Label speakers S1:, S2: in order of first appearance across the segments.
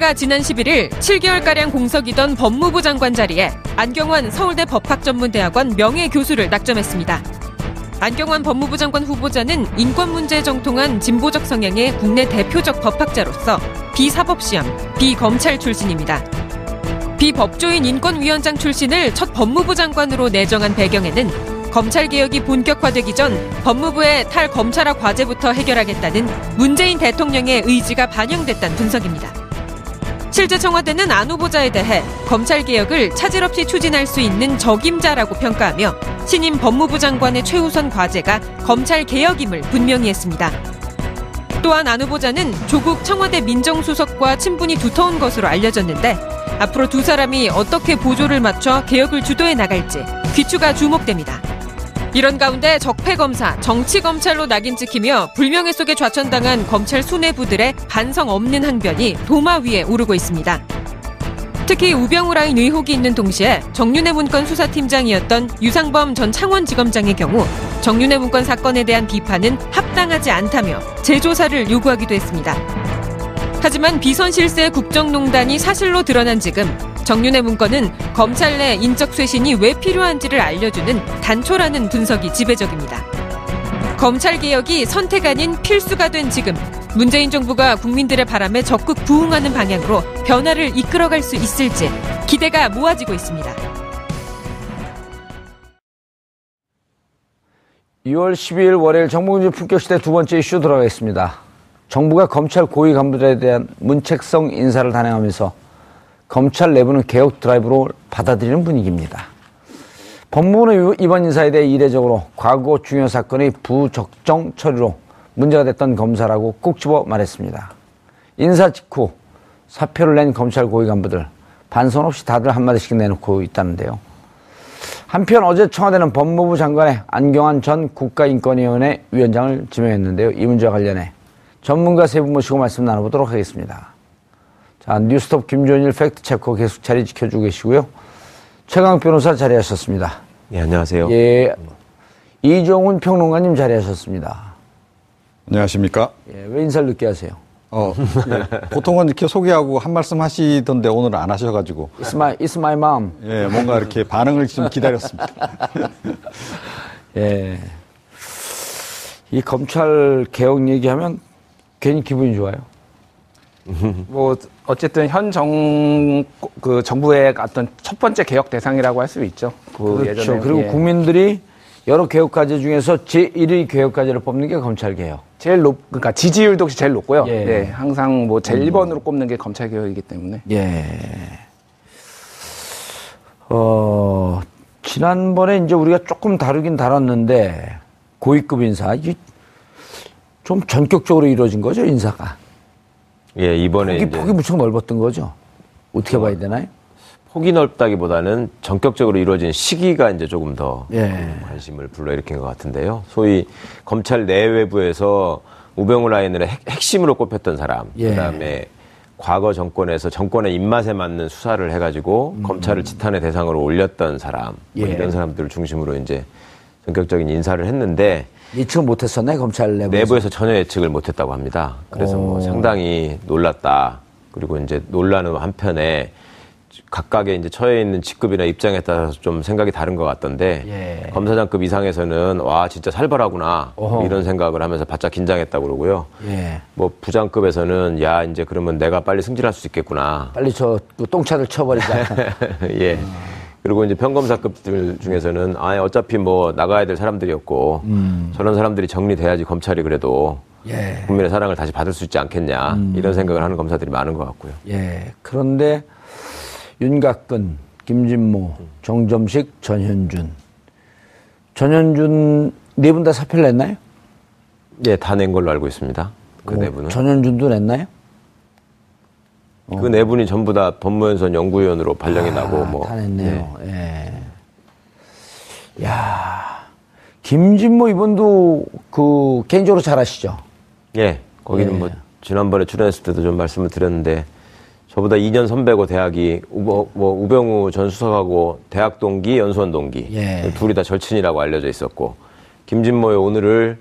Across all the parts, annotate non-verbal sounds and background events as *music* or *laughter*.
S1: 청와대가 지난 11일 7개월가량 공석이던 법무부 장관 자리에 안경환 서울대 법학전문대학원 명예교수를 낙점했습니다. 안경환 법무부 장관 후보자는 인권 문제에 정통한 진보적 성향의 국내 대표적 법학자로서 비사법시험, 비검찰 출신입니다. 비법조인 인권위원장 출신을 첫 법무부 장관으로 내정한 배경에는 검찰개혁이 본격화되기 전 법무부의 탈검찰화 과제부터 해결하겠다는 문재인 대통령의 의지가 반영됐다는 분석입니다. 실제 청와대는 안 후보자에 대해 검찰 개혁을 차질 없이 추진할 수 있는 적임자라고 평가하며 신임 법무부 장관의 최우선 과제가 검찰 개혁임을 분명히 했습니다. 또한 안 후보자는 조국 청와대 민정수석과 친분이 두터운 것으로 알려졌는데 앞으로 두 사람이 어떻게 보조를 맞춰 개혁을 주도해 나갈지 귀추가 주목됩니다. 이런 가운데 적폐검사, 정치검찰로 낙인 찍히며 불명예 속에 좌천당한 검찰 수뇌부들의 반성 없는 항변이 도마 위에 오르고 있습니다. 특히 우병우 라인 의혹이 있는 동시에 정윤회 문건 수사팀장이었던 유상범 전 창원지검장의 경우 정윤회 문건 사건에 대한 비판은 합당하지 않다며 재조사를 요구하기도 했습니다. 하지만 비선 실세 국정농단이 사실로 드러난 지금 정윤의 문건은 검찰 내 인적 쇄신이 왜 필요한지를 알려주는 단초라는 분석이 지배적입니다. 검찰 개혁이 선택 아닌 필수가 된 지금 문재인 정부가 국민들의 바람에 적극 부응하는 방향으로 변화를 이끌어갈 수 있을지 기대가 모아지고 있습니다.
S2: 2월 12일 월요일 정봉주 품격시대 두 번째 이슈 들어가겠습니다. 정부가 검찰 고위 간부들에 대한 문책성 인사를 단행하면서 검찰 내부는 개혁 드라이브로 받아들이는 분위기입니다. 법무부는 이번 인사에 대해 이례적으로 과거 중요 사건의 부적정 처리로 문제가 됐던 검사라고 꼭 집어 말했습니다. 인사 직후 사표를 낸 검찰 고위 간부들 반선 없이 다들 한마디씩 내놓고 있다는데요. 한편 어제 청와대는 법무부 장관의 안경환 전 국가인권위원회 위원장을 지명했는데요. 이 문제와 관련해 전문가 세 분 모시고 말씀 나눠보도록 하겠습니다. 자, 뉴스톱 김준일 팩트체커 계속 자리 지켜주고 계시고요. 최강 변호사 자리하셨습니다.
S3: 예, 안녕하세요.
S2: 예. 이종훈 평론가님 자리하셨습니다.
S4: 안녕하십니까?
S2: 예, 왜 인사를 늦게 하세요?
S4: 어, 예, 보통은 이렇게 소개하고 한 말씀 하시던데 오늘은 안 하셔가지고.
S2: It's my, it's my mom.
S4: 예, 뭔가 이렇게 반응을 좀 기다렸습니다. *laughs*
S2: 예. 이 검찰 개혁 얘기하면 괜히 기분이 좋아요.
S5: 뭐 어쨌든 현 정 그 정부의 어떤 첫 번째 개혁 대상이라고 할 수 있죠. 그
S2: 그렇죠.
S5: 예전에,
S2: 그리고
S5: 예.
S2: 국민들이 여러 개혁 과제 중에서 제1위 개혁 과제를 뽑는 게 검찰 개혁.
S5: 제일 높 그러니까 지지율도 혹시 제일 높고요.
S2: 예.
S5: 네, 항상 뭐 제일 1번으로 꼽는 게 검찰 개혁이기 때문에.
S2: 예. 어, 지난번에 이제 우리가 조금 다루긴 다뤘는데 고위급 인사 이게 좀 전격적으로 이루어진 거죠 인사가.
S3: 예, 이번에
S2: 폭이, 폭이 무척 넓었던 거죠. 어떻게 봐야 되나요?
S3: 폭이 넓다기보다는 전격적으로 이루어진 시기가 이제 조금 더
S2: 예.
S3: 관심을 불러일으킨 것 같은데요. 소위 검찰 내외부에서 우병우 라인을 핵, 핵심으로 꼽혔던 사람,
S2: 예.
S3: 그다음에 과거 정권에서 정권의 입맛에 맞는 수사를 해가지고 검찰을 지탄의 대상으로 올렸던 사람, 뭐
S2: 음. 예.
S3: 이런 사람들을 중심으로 이제 전격적인 인사를 했는데
S2: 예측 못했었네 검찰 내부에서.
S3: 내부에서 전혀 예측을 못했다고 합니다. 그래서 뭐
S2: 오.
S3: 상당히 놀랐다. 그리고 이제 논란은 한편에 각각의 이제 처해 있는 직급이나 입장에 따라서 좀 생각이 다른 것 같던데
S2: 예.
S3: 검사장급 이상에서는 와 진짜 살벌하구나
S2: 어허.
S3: 이런 생각을 하면서 바짝 긴장했다고 그러고요.
S2: 예.
S3: 뭐 부장급에서는 야 이제 그러면 내가 빨리 승진할 수 있겠구나.
S2: 빨리 저 그 똥차들 쳐버리자. *laughs*
S3: 예. 그리고 이제 평검사급들 중에서는 아 어차피 뭐 나가야 될 사람들이었고 저런 사람들이 정리돼야지 검찰이 그래도
S2: 예.
S3: 국민의 사랑을 다시 받을 수 있지 않겠냐 이런 생각을 하는 검사들이 많은 것 같고요.
S2: 예. 그런데 윤곽근, 김진모, 정점식, 전현준. 전현준 네 분 다 사표를 냈나요?
S3: 예, 다 낸 걸로 알고 있습니다. 그
S2: 어,
S3: 네 분은.
S2: 전현준도 냈나요?
S3: 그 네 분이 전부 다 법무연수원 연구위원으로 발령이 나고 뭐.
S2: 아, 다 냈네요. 예. 야 김진모 이분도 그 개인적으로 잘 아시죠?
S3: 예. 예, 거기는
S2: 예.
S3: 뭐 지난번에 출연했을 때도 좀 말씀을 드렸는데 저보다 2년 선배고 대학이 우버, 뭐 우병우 전 수석하고 대학 동기, 연수원 동기
S2: 예.
S3: 둘이 다 절친이라고 알려져 있었고 김진모의 오늘을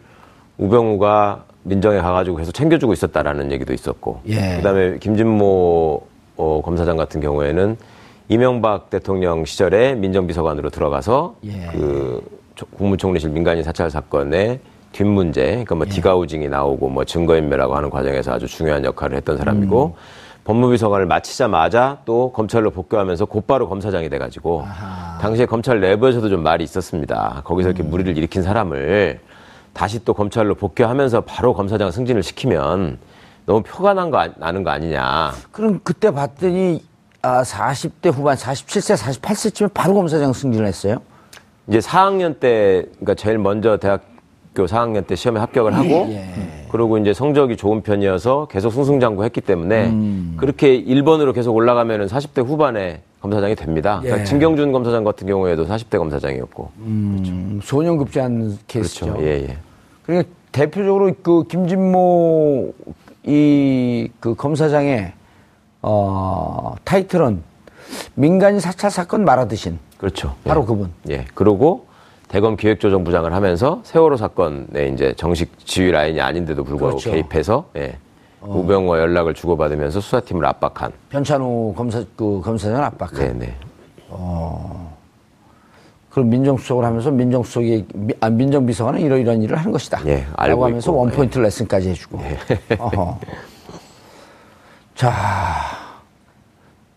S3: 우병우가 민정에 가가지고 계속 챙겨주고 있었다라는 얘기도 있었고
S2: 예.
S3: 그다음에 김진모 어, 검사장 같은 경우에는 이명박 대통령 시절에 민정비서관으로 들어가서
S2: 예.
S3: 그 조- 국무총리실 민간인 사찰 사건의 뒷문제, 그러니까 뭐 디가우징이 나오고 뭐 증거인멸하고 하는 과정에서 아주 중요한 역할을 했던 사람이고 법무비서관을 마치자마자 또 검찰로 복귀하면서 곧바로 검사장이 돼가지고 당시에 검찰 내부에서도 좀 말이 있었습니다. 거기서 이렇게 무리를 일으킨 사람을 다시 또 검찰로 복귀하면서 바로 검사장 승진을 시키면 너무 표가 난 거, 아- 나는 거 아니냐.
S2: 그럼 그때 봤더니 아, 40대 후반, 47세, 48세쯤에 바로 검사장 승진을 했어요?
S3: 이제 4학년 때, 그러니까 제일 먼저 대학교 4학년 때 시험에 합격을 하고,
S2: 예.
S3: 그리고 이제 성적이 좋은 편이어서 계속 승승장구 했기 때문에,
S2: 음.
S3: 그렇게 1번으로 계속 올라가면은 40대 후반에 검사장이 됩니다. 그러니까
S2: 예.
S3: 진경준 검사장 같은 경우에도 40대 검사장이었고.
S2: 음, 소년급제한 케이스죠.
S3: 그렇죠. 예, 예.
S2: 그러니까 대표적으로 그 김진모 이 그 검사장의 어, 타이틀은 민간인 사찰 사건 말아드신
S3: 그렇죠.
S2: 바로
S3: 예.
S2: 그분.
S3: 예. 그리고 대검 기획조정부장을 하면서 세월호 사건에 이제 정식 지휘 라인이 아닌데도 불구하고
S2: 그렇죠. 어.
S3: 개입해서, 예. 우병우와 연락을 주고받으면서 수사팀을 압박한.
S2: 변찬우 검사 그 검사장 압박한.
S3: 네네.
S2: 그럼 민정수석을 하면서 민정수석이 미- 아, 민정비서관은 이러이러한 일을 하는 것이다.
S3: 예, 알고
S2: 라고 하면서
S3: 있고, 예.
S2: 원포인트 레슨까지 해주고. 어허. 자,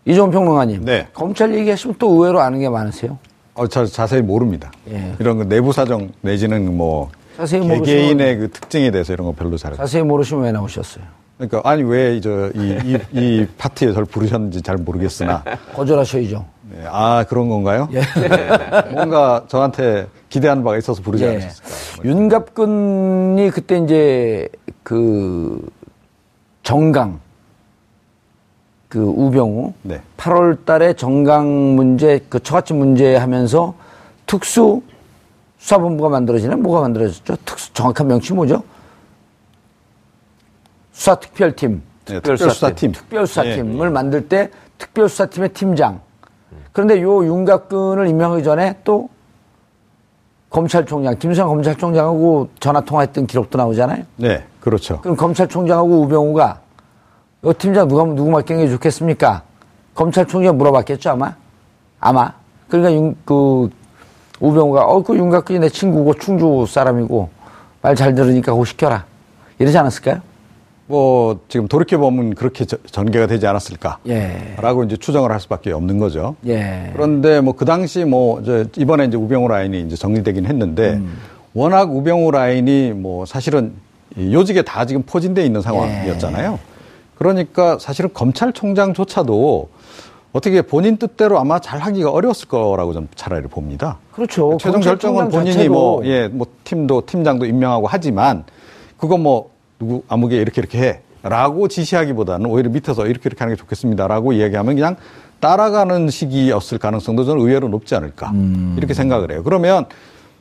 S2: 이종 평론가님.
S4: 네.
S2: 검찰 얘기하시면 또 의외로 아는 게 많으세요.
S4: 어, 저 자세히 모릅니다.
S2: 예.
S4: 이런 거 내부 사정 내지는 뭐
S2: 자세히
S4: 개개인의 그 특징에 대해서 이런 거 별로 잘.
S2: 자세히 모르시면 왜 나오셨어요?
S4: 그러니까 아니 왜 저이 이 이 파티에 저를 부르셨는지 잘 모르겠으나
S2: 거절하셔야죠.
S4: 네, 아 그런 건가요?
S2: 예.
S4: 뭔가 저한테 기대하는 바가 있어서 부르지
S2: 예.
S4: 않으셨을까?
S2: 윤갑근이 그때 이제 그 정강 그 우병우
S4: 네.
S2: 8월 달에 정강 문제 그 처갓집 문제 하면서 특수 수사본부가 만들어지네 뭐가 만들어졌죠? 특수 정확한 명칭 뭐죠? 수사특별팀
S4: 네, 특별수사팀.
S2: 특별수사팀을 만들 때 특별수사팀의 팀장. 그런데 요 윤갑근을 임명하기 전에 또 검찰총장, 김수현 검찰총장하고 전화 통화했던 기록도 나오잖아요.
S4: 네, 그렇죠.
S2: 그럼 검찰총장하고 우병우가 요 팀장 누가 누구 맡기는 게 좋겠습니까? 검찰총장 물어봤겠죠 아마 아마 그러니까 윤, 그 우병우가 어그 윤곽근이 내 친구고 충주 사람이고 말 잘 들으니까 그거 시켜라 이러지 않았을까요?
S4: 뭐 지금 돌이켜 보면 그렇게 저- 전개가 되지 않았을까라고
S2: 예,
S4: 이제 추정을 할 수밖에 없는 거죠.
S2: 예.
S4: 그런데 뭐 그 당시 뭐저 이번에 이제 우병우 라인이 이제 정리되긴 했는데
S2: 음.
S4: 워낙 우병우 라인이 뭐 사실은 이 요직에 다 지금 포진돼 있는 상황이었잖아요. 그러니까 사실은 검찰총장조차도 어떻게 본인 뜻대로 아마 잘 하기가 어려웠을 거라고 저는 차라리 봅니다.
S2: 그렇죠.
S4: 최종 결정은 본인이 뭐, 예, 뭐 팀도 팀장도 임명하고 하지만 그거 뭐 누구 아무개 이렇게 이렇게 해. 라고 지시하기보다는 오히려 밑에서 이렇게 이렇게 하는 게 좋겠습니다라고 이야기하면 그냥 따라가는 시기였을 가능성도 저는 의외로 높지 않을까.
S2: 음.
S4: 이렇게 생각을 해요. 그러면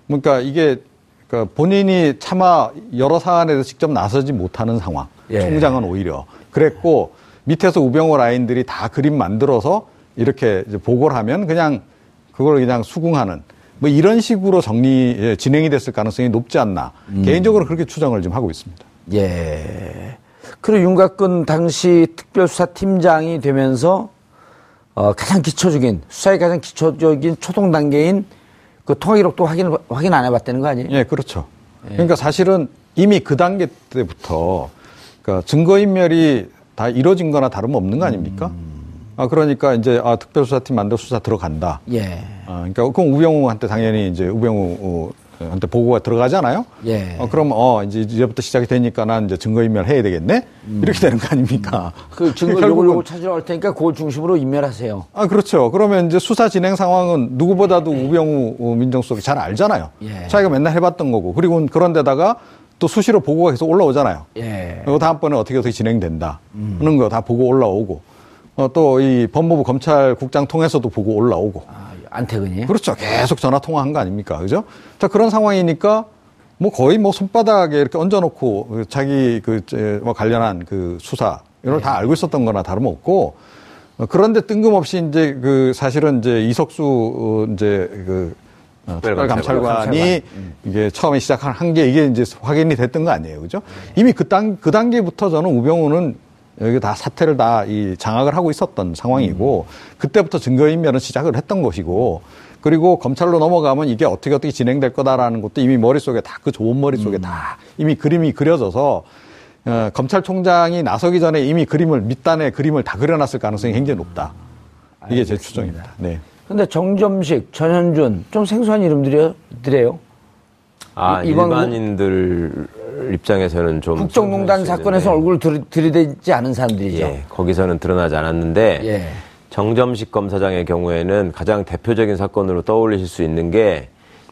S4: 그러니까 이게 그 본인이 차마 여러 사안에 대해서 직접 나서지 못하는 상황.
S2: 예.
S4: 총장은 오히려 그랬고 밑에서 우병호 라인들이 다 그림 만들어서 이렇게 보고를 하면 그냥 그걸 그냥 수긍하는 뭐 이런 식으로 정리 예, 진행이 됐을 가능성이 높지 않나 개인적으로 그렇게 추정을 좀 하고 있습니다.
S2: 예. 그리고 윤곽근 당시 특별수사팀장이 되면서 어, 가장 기초적인 수사의 가장 기초적인 초동 단계인 그 통화 기록도 확인 확인 안 해봤다는 거 아니에요?
S4: 예, 그렇죠. 그러니까 사실은 이미 그 단계 때부터 그러니까 증거 인멸이 다 이루어진 거나 다름없는 거 아닙니까? 아, 그러니까 이제 아, 특별수사팀 만들어 수사 들어간다.
S2: 예.
S4: 아, 그러니까 그럼 우병우한테 당연히 이제 우병우 한테 보고가 들어가잖아요.
S2: 예.
S4: 어, 그럼 어 이제 이제부터 시작이 되니까 난 이제 증거인멸 해야 되겠네. 이렇게 되는 거 아닙니까?
S2: 그 *laughs* 증거
S4: 결국은
S2: 요걸 찾으러 갈 테니까 그걸 중심으로 인멸하세요.
S4: 아 그렇죠. 그러면 이제 수사 진행 상황은 누구보다도 우병우 어, 민정수석이 잘 알잖아요.
S2: 예.
S4: 자기가 맨날 해봤던 거고 그리고 그런데다가 또 수시로 보고가 계속 올라오잖아요.
S2: 예.
S4: 그리고 다음번에 어떻게 어떻게 진행된다 하는 거 다 보고 올라오고 어, 또 이 법무부 검찰국장 통해서도 보고 올라오고
S2: 아, 안태근이.
S4: 그렇죠. 계속 전화 통화한 거 아닙니까? 그죠? 자, 그런 상황이니까 뭐 거의 뭐 손바닥에 이렇게 얹어놓고 그 자기 그, 저, 뭐 관련한 그 수사 이런 걸다 알고 있었던 거나 다름없고 어, 그런데 뜬금없이 이제 그 사실은 이제 이석수 어, 이제 그 어, 특별감찰관이 이게 처음에 시작한 한 게 이게 이제 확인이 됐던 거 아니에요. 그죠? 이미 그 단, 그 단계부터 저는 우병우는 여기 다 사태를 다 이 장악을 하고 있었던 상황이고 그때부터 증거인멸은 시작을 했던 것이고 그리고 검찰로 넘어가면 이게 어떻게 어떻게 진행될 거다라는 것도 이미 머릿속에 다 그 좋은 머릿속에 다 이미 그림이 그려져서 어, 검찰총장이 나서기 전에 이미 그림을 밑단에 그림을 다 그려놨을 가능성이 굉장히 높다. 이게 제 추정입니다. 네.
S2: 근데 정점식, 전현준 좀 생소한 이름들이래요.
S3: 아,
S2: 이- 이번
S3: 일반인들 입장에서는 좀
S2: 국정농단 사건에서 얼굴 들, 들이대지 않은 사람들이죠.
S3: 예, 거기서는 드러나지 않았는데
S2: 예.
S3: 정점식 검사장의 경우에는 가장 대표적인 사건으로 떠올리실 수 있는 게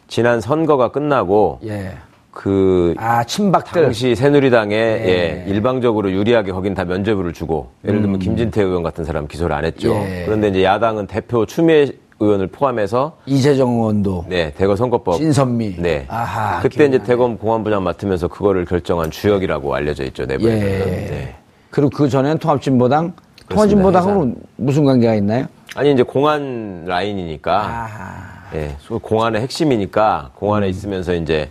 S3: 지난 선거가 끝나고
S2: 예.
S3: 그
S2: 아, 친박들.
S3: 당시 새누리당에
S2: 예.
S3: 예, 일방적으로 유리하게 거긴 다 면죄부를 주고 예를 들면 김진태 의원 같은 사람 기소를 안 했죠.
S2: 음. 예.
S3: 그런데 이제 야당은 대표 추미애 의원을 포함해서
S2: 이재정 의원도.
S3: 네 대거 선거법
S2: 신선미.
S3: 네.
S2: 아하,
S3: 그때 이제
S2: 기억나네.
S3: 대검 공안부장 맡으면서 그거를 결정한 주역이라고 알려져 있죠. 네
S2: 예.
S3: 네.
S2: 그리고 그 전엔 통합진보당. 통합진보당하고 무슨 관계가 있나요?
S3: 아니 이제 공안 라인이니까. 예, 소- 공안의 핵심이니까 공안에 있으면서 이제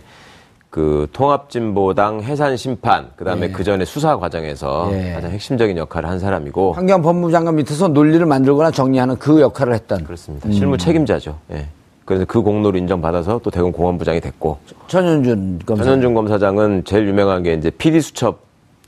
S3: 그 통합진보당 해산 심판 그다음에
S2: 예.
S3: 그 전에 수사 과정에서
S2: 예.
S3: 가장 핵심적인 역할을 한 사람이고
S2: 황교안 법무장관 밑에서 논리를 만들거나 정리하는 그 역할을 했던
S3: 그렇습니다. 실무 책임자죠. 예. 그래서 그 공로를 인정받아서 또 대검 공안부장이 됐고
S2: 전현준 검사.
S3: 전현중 검사장은 제일 유명한 게 이제 PD 수첩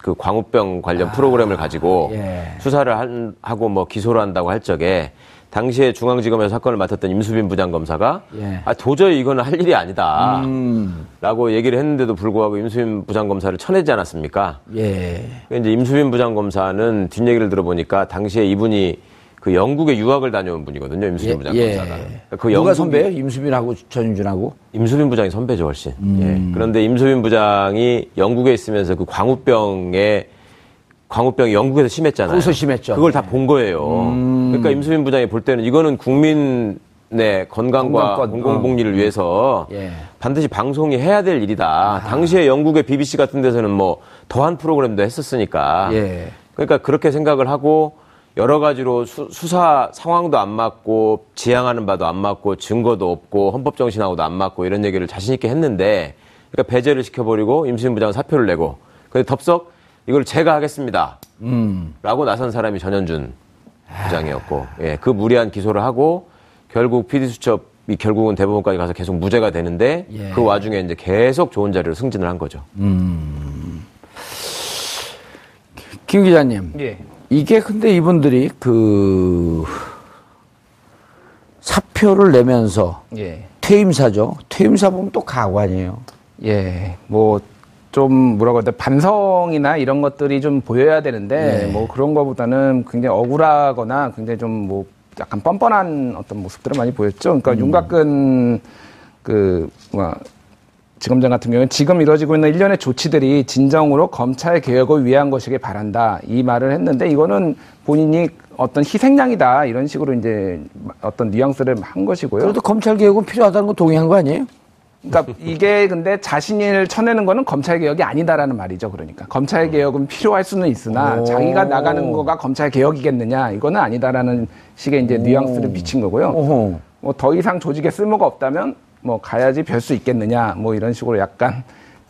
S3: 그 광우병 관련 프로그램을 가지고
S2: 아, 예.
S3: 수사를 한, 하고 뭐 기소를 한다고 할 적에 당시에 중앙지검에서 사건을 맡았던 임수빈 부장검사가
S2: 예.
S3: 아 도저히 이거는 할 일이 아니다.
S2: 음.
S3: 라고 얘기를 했는데도 불구하고 임수빈 부장검사를 쳐내지 않았습니까?
S2: 예.
S3: 그 이제 임수빈 부장검사는 뒷얘기를 들어보니까 당시에 이분이 그 영국에 유학을 다녀온 분이거든요. 임수빈 부장 검사가. 그
S2: 예. 누가
S3: 영국이-
S2: 선배예요? 임수빈하고 전현준하고?
S3: 임수빈 부장이 선배죠 훨씬.
S2: 음.
S3: 예. 그런데 임수빈 부장이 영국에 있으면서 그 광우병에 광우병이 영국에서 심했잖아요.
S2: 거기서 심했죠. 음.
S3: 그걸 다 본 거예요. 그러니까 임수빈 부장이 볼 때는 이거는 국민의 건강과
S2: 건강권,
S3: 공공복리를 위해서
S2: 예.
S3: 반드시 방송이 해야 될 일이다. 당시에 영국의 BBC 같은 데서는 뭐 더한 프로그램도 했었으니까.
S2: 예.
S3: 그러니까 그렇게 생각을 하고 여러 가지로 수, 사 상황도 안 맞고 지향하는 바도 안 맞고 증거도 없고 헌법 정신하고도 안 맞고 이런 얘기를 자신 있게 했는데 그러니까 배제를 시켜버리고 임수빈 부장은 사표를 내고 근데 덥석 이걸 제가 하겠습니다. 라고 나선 사람이 전현준 부장이었고 예, 그 무리한 기소를 하고 결국 PD 수첩이 결국은 대법원까지 가서 계속 무죄가 되는데
S2: 예.
S3: 그 와중에 이제 계속 좋은 자리로 승진을 한 거죠.
S2: 김 기자님.
S5: 예.
S2: 이게 근데 이분들이 그 사표를 내면서
S5: 예.
S2: 퇴임사죠. 퇴임사 보면 또 가고 아니에요.
S5: 예, 뭐, 좀, 뭐라고 해야 돼, 반성이나 이런 것들이 좀 보여야 되는데,
S2: 예.
S5: 뭐 그런 거보다는 굉장히 억울하거나 굉장히 좀 뭐, 약간 뻔뻔한 어떤 모습들을 많이 보였죠. 그러니까 윤곽근, 그, 뭐, 지검장 같은 경우는 지금 이루어지고 있는 일련의 조치들이 진정으로 검찰 개혁을 위한 것이길 바란다. 이 말을 했는데 이거는 본인이 어떤 희생양이다. 이런 식으로 이제 어떤 뉘앙스를 한 것이고요.
S2: 그래도 검찰 개혁은 필요하다는 거 동의한 거 아니에요?
S5: 그러니까 이게 근데 자신을 쳐내는 거는 검찰 개혁이 아니다라는 말이죠. 그러니까 검찰 개혁은 필요할 수는 있으나
S2: 오.
S5: 자기가 나가는 거가 검찰 개혁이겠느냐 이거는 아니다라는 식의 이제 뉘앙스를 비친 거고요. 뭐 더 이상 조직에 쓸모가 없다면 뭐 가야지 별 수 있겠느냐 뭐 이런 식으로 약간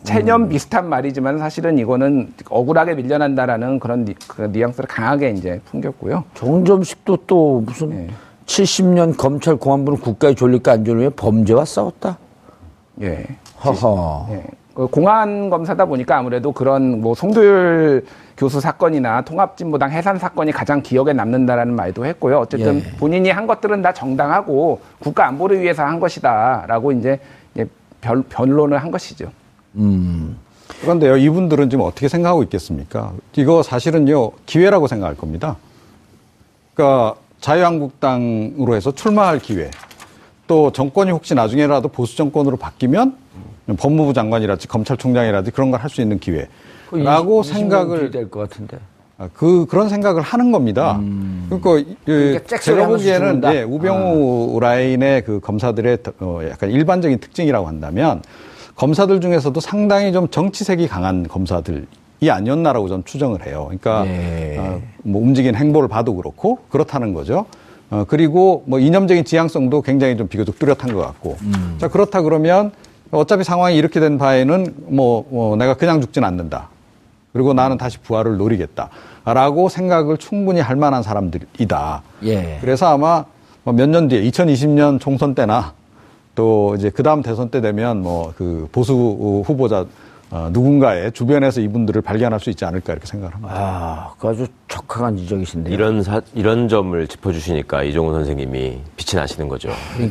S5: 체념 비슷한 말이지만 사실은 이거는 억울하게 밀려난다라는 그런 니, 그 뉘앙스를 강하게 이제 풍겼고요.
S2: 정점식도 또 무슨
S5: 예.
S2: 70년 검찰 공안부는 국가에 졸릴까 안 졸리면 범죄와 싸웠다.
S5: 예.
S2: 허허.
S5: 예. 그 공안 검사다 보니까 아무래도 그런 뭐 송도율 교수 사건이나 통합진보당 해산 사건이 가장 기억에 남는다라는 말도 했고요. 어쨌든
S2: 예.
S5: 본인이 한 것들은 다 정당하고 국가 안보를 위해서 한 것이다라고 이제 이제 변, 변론을 한 것이죠.
S4: 그런데요, 이분들은 지금 어떻게 생각하고 있겠습니까? 이거 사실은요, 기회라고 생각할 겁니다. 그러니까 자유한국당으로 해서 출마할 기회, 또 정권이 혹시 나중에라도 보수 정권으로 바뀌면 법무부 장관이라든지 검찰총장이라든지 그런 걸 할 수 있는 기회라고 생각을
S2: 될것 같은데.
S4: 아, 그 그런 생각을 하는 겁니다. 그러니까 이-
S2: 그러니까
S4: 제가 보기에는? 예, 우병우 라인의 그 검사들의 어, 약간 일반적인 특징이라고 한다면 검사들 중에서도 상당히 좀 정치색이 강한 검사들 이 아니었나라고 저는 추정을 해요. 그러니까
S2: 예.
S4: 어, 뭐 움직이는 행보를 봐도 그렇고 그렇다는 거죠. 어, 그리고 뭐 이념적인 지향성도 굉장히 좀 비교적 뚜렷한 것 같고. 자 그렇다 그러면 어차피 상황이 이렇게 된 바에는 뭐, 뭐 내가 그냥 죽진 않는다. 그리고 나는 다시 부활을 노리겠다. 라고 생각을 충분히 할 만한 사람들이다.
S2: 예.
S4: 그래서 아마 뭐몇년 뒤에 2020년 총선 때나 또 이제 그 다음 대선 때 되면 뭐 그 보수 후보자 어, 누군가의 주변에서 이분들을 발견할 수 있지 않을까 이렇게 생각을 합니다.
S2: 아, 그 아주 적합한 지적이신데.
S3: 이런 사, 이런 점을 짚어주시니까 이종훈 선생님이 빛이 나시는 거죠. *laughs*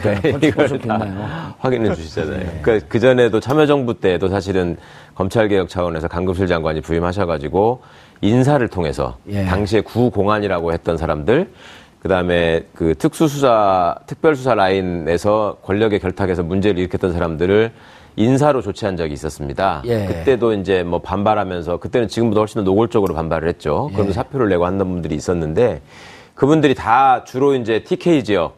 S3: 이걸
S2: 빛나요.
S3: 확인해 주시잖아요. 그러니까 그 전에도 참여정부 때도 사실은 검찰개혁 차원에서 강급실 장관이 부임하셔가지고 인사를 통해서
S2: 예.
S3: 당시에 구공안이라고 했던 사람들 그 다음에 그 특수수사, 특별수사 라인에서 권력의 결탁에서 문제를 일으켰던 사람들을 인사로 조치한 적이 있었습니다.
S2: 예.
S3: 그때도 이제 뭐 반발하면서 그때는 지금보다 훨씬 더 노골적으로 반발을 했죠.
S2: 예.
S3: 그러면서 사표를 내고 한던 분들이 있었는데 그분들이 다 주로 이제 TK 지역,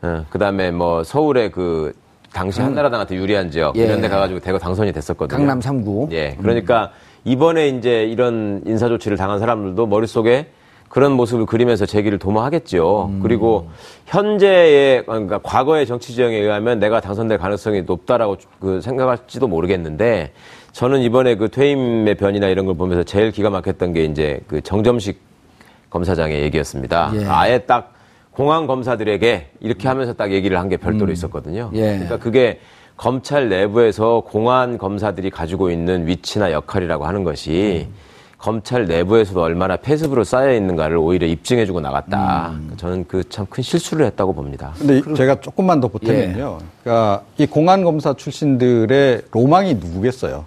S3: 그 다음에 뭐 서울의 그 당시 한나라당한테 유리한 지역
S2: 음. 예.
S3: 이런 데 가가지고 대거 당선이 됐었거든요.
S2: 강남 3구.
S3: 예. 그러니까 이번에 이제 이런 인사 조치를 당한 사람들도 머릿속에 그런 모습을 그리면서 제기를 도모하겠죠. 그리고 현재의 그러니까 과거의 정치 지형에 의하면 내가 당선될 가능성이 높다라고 그 생각할지도 모르겠는데 저는 이번에 그 퇴임의 변이나 이런 걸 보면서 제일 기가 막혔던 게 이제 그 정점식 검사장의 얘기였습니다.
S2: 예.
S3: 아예 딱 공안 검사들에게 이렇게 하면서 딱 얘기를 한 게 별도로 있었거든요.
S2: 예.
S3: 그러니까 그게 검찰 내부에서 공안 검사들이 가지고 있는 위치나 역할이라고 하는 것이 검찰 내부에서도 얼마나 폐습으로 쌓여 있는가를 오히려 입증해주고 나갔다. 저는 그 참 큰 실수를 했다고 봅니다.
S4: 근데 이- 제가 조금만 더 보태면요. 그러니까 이 공안 검사 출신들의 로망이 누구겠어요?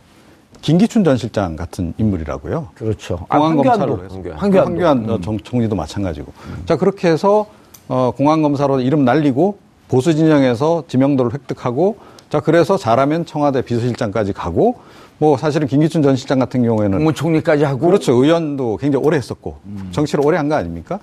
S4: 김기춘 전 실장 같은 인물이라고요.
S2: 그렇죠.
S4: 공안
S2: 황교안도.
S4: 검사로 해서
S3: 황교안.
S4: 황교안 어, 정, 총리도 마찬가지고. 자 그렇게 해서 어, 공안 검사로 이름 날리고 보수 진영에서 지명도를 획득하고 자 그래서 잘하면 청와대 비서실장까지 가고 뭐 사실은 김기춘 전 실장 같은 경우에는
S2: 국무총리까지 하고.
S4: 그렇죠. 의원도 굉장히 오래 했었고 정치를 오래 한 거 아닙니까?